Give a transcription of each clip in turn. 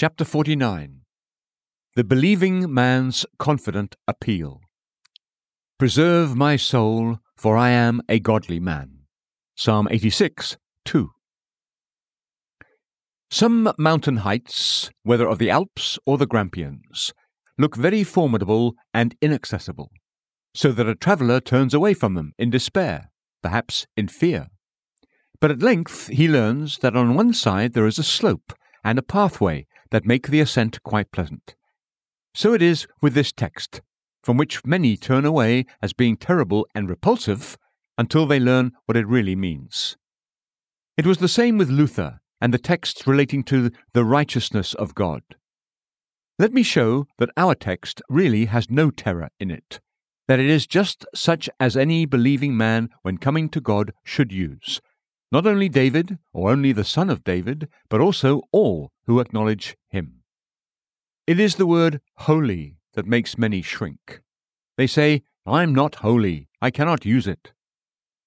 Chapter 49 The Believing Man's Confident Appeal. Preserve my soul, for I am a godly man. Psalm 86 2. Some mountain heights, whether of the Alps or the Grampians, look very formidable and inaccessible, so that a traveller turns away from them in despair, perhaps in fear. But at length he learns that on one side there is a slope and a pathway that make the ascent quite pleasant. So it is with this text, from which many turn away as being terrible and repulsive until they learn what it really means. It was the same with Luther and the texts relating to the righteousness of God. Let me show that our text really has no terror in it, that it is just such as any believing man, when coming to God, should use, not only David, or only the son of David, but also all who acknowledge him. It is the word holy that makes many shrink. They say, I'm not holy, I cannot use it.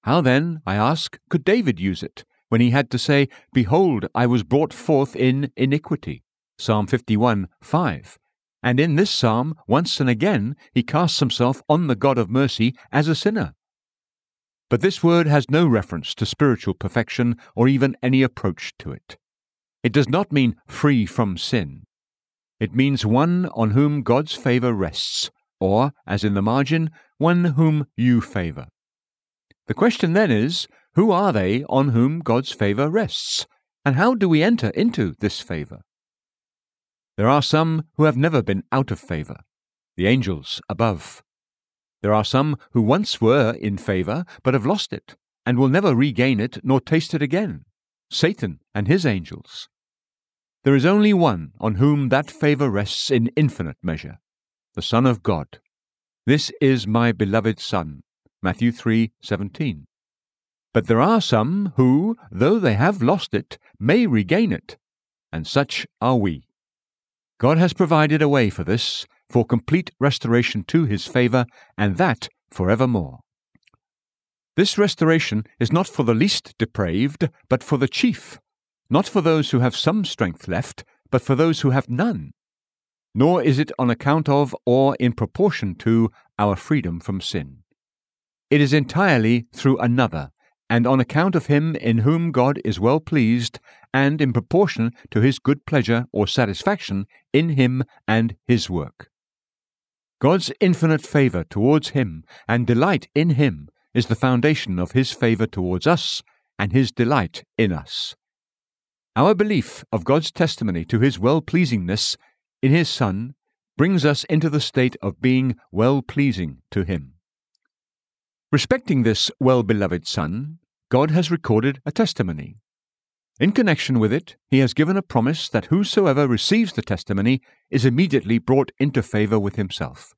How then, I ask, could David use it, when he had to say, Behold, I was brought forth in iniquity? Psalm 51 5. And in this psalm, once and again, he casts himself on the God of mercy as a sinner. But this word has no reference to spiritual perfection or even any approach to it. It does not mean free from sin. It means one on whom God's favour rests, or, as in the margin, one whom you favour. The question then is who are they on whom God's favour rests, and how do we enter into this favour? There are some who have never been out of favour, the angels above. There are some who once were in favour, but have lost it, and will never regain it nor taste it again Satan and his angels. There is only one on whom that favour rests in infinite measure the Son of God. This is my beloved Son. Matthew 3:17. But there are some who, though they have lost it, may regain it, and such are we. God has provided a way for this, for complete restoration to his favour, and that for evermore. This restoration is not for the least depraved, but for the chief, not for those who have some strength left, but for those who have none. Nor is it on account of or in proportion to our freedom from sin. It is entirely through another, and on account of him in whom God is well pleased, and in proportion to his good pleasure or satisfaction in him and his work. God's infinite favour towards him and delight in him is the foundation of his favour towards us and his delight in us. Our belief of God's testimony to his well pleasingness in his Son brings us into the state of being well pleasing to him. Respecting this well beloved Son, God has recorded a testimony. In connection with it, he has given a promise that whosoever receives the testimony is immediately brought into favour with himself.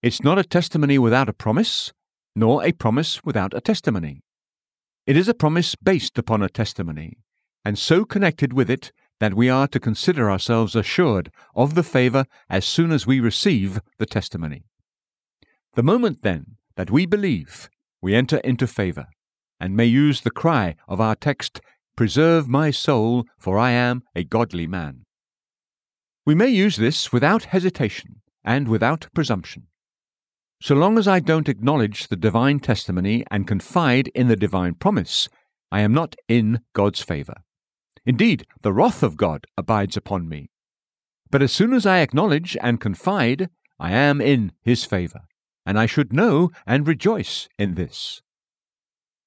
It's not a testimony without a promise, nor a promise without a testimony. It is a promise based upon a testimony, and so connected with it that we are to consider ourselves assured of the favour as soon as we receive the testimony. The moment, then, that we believe, we enter into favour, and may use the cry of our text Preserve my soul, for I am a godly man. We may use this without hesitation and without presumption. So long as I don't acknowledge the divine testimony and confide in the divine promise, I am not in God's favour. Indeed, the wrath of God abides upon me. But as soon as I acknowledge and confide, I am in His favour, and I should know and rejoice in this.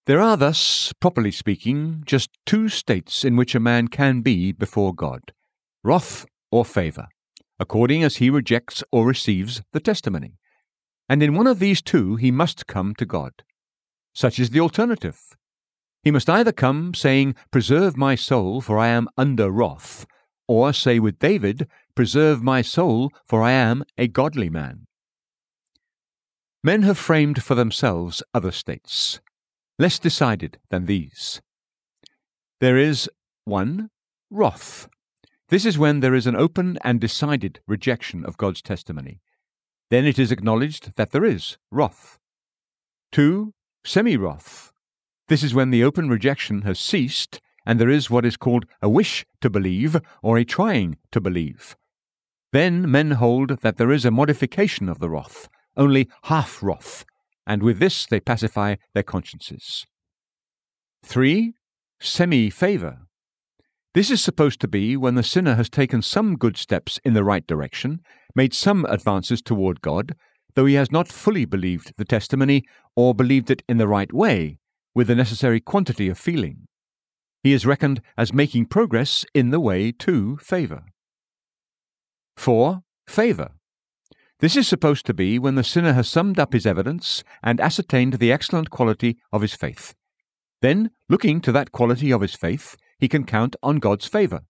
There are thus, properly speaking, just two states in which a man can be before God wrath or favour, according as he rejects or receives the testimony. And in one of these two he must come to God. Such is the alternative. He must either come saying, Preserve my soul, for I am under wrath, or say with David, Preserve my soul, for I am a godly man. Men have framed for themselves other states less decided than these. There is 1. Wrath. This is when there is an open and decided rejection of God's testimony. Then it is acknowledged that there is wrath. 2. Semi wrath. This is when the open rejection has ceased and there is what is called a wish to believe or a trying to believe. Then men hold that there is a modification of the wrath, only half wrath, and with this they pacify their consciences. 3. Semi favour. This is supposed to be when the sinner has taken some good steps in the right direction, made some advances toward God, though he has not fully believed the testimony or believed it in the right way, with the necessary quantity of feeling. He is reckoned as making progress in the way to favour. 4. Favour. This is supposed to be when the sinner has summed up his evidence and ascertained the excellent quality of his faith. Then, looking to that quality of his faith, he can count on God's favour,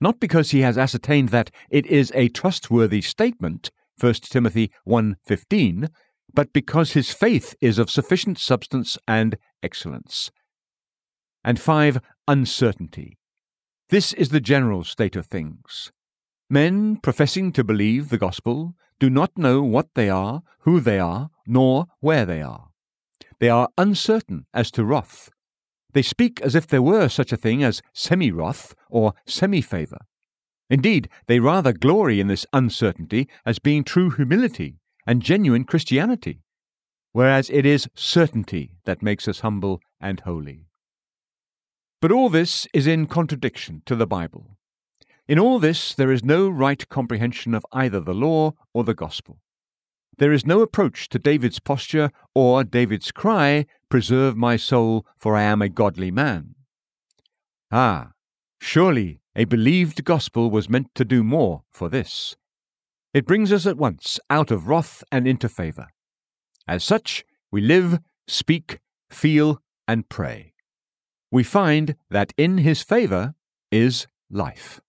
not because he has ascertained that it is a trustworthy statement, 1 Timothy 1:15, but because his faith is of sufficient substance and excellence. And 5. Uncertainty. This is the general state of things. Men professing to believe the gospel do not know what they are, who they are, nor where they are. They are uncertain as to wrath, they speak as if there were such a thing as semi wrath or semi favour. Indeed, they rather glory in this uncertainty as being true humility and genuine Christianity, whereas it is certainty that makes us humble and holy. But all this is in contradiction to the Bible. In all this, there is no right comprehension of either the law or the gospel. There is no approach to David's posture or David's cry, Preserve my soul, for I am a godly man. Ah, surely a believed gospel was meant to do more for this. It brings us at once out of wrath and into favour. As such, we live, speak, feel, and pray. We find that in his favour is life.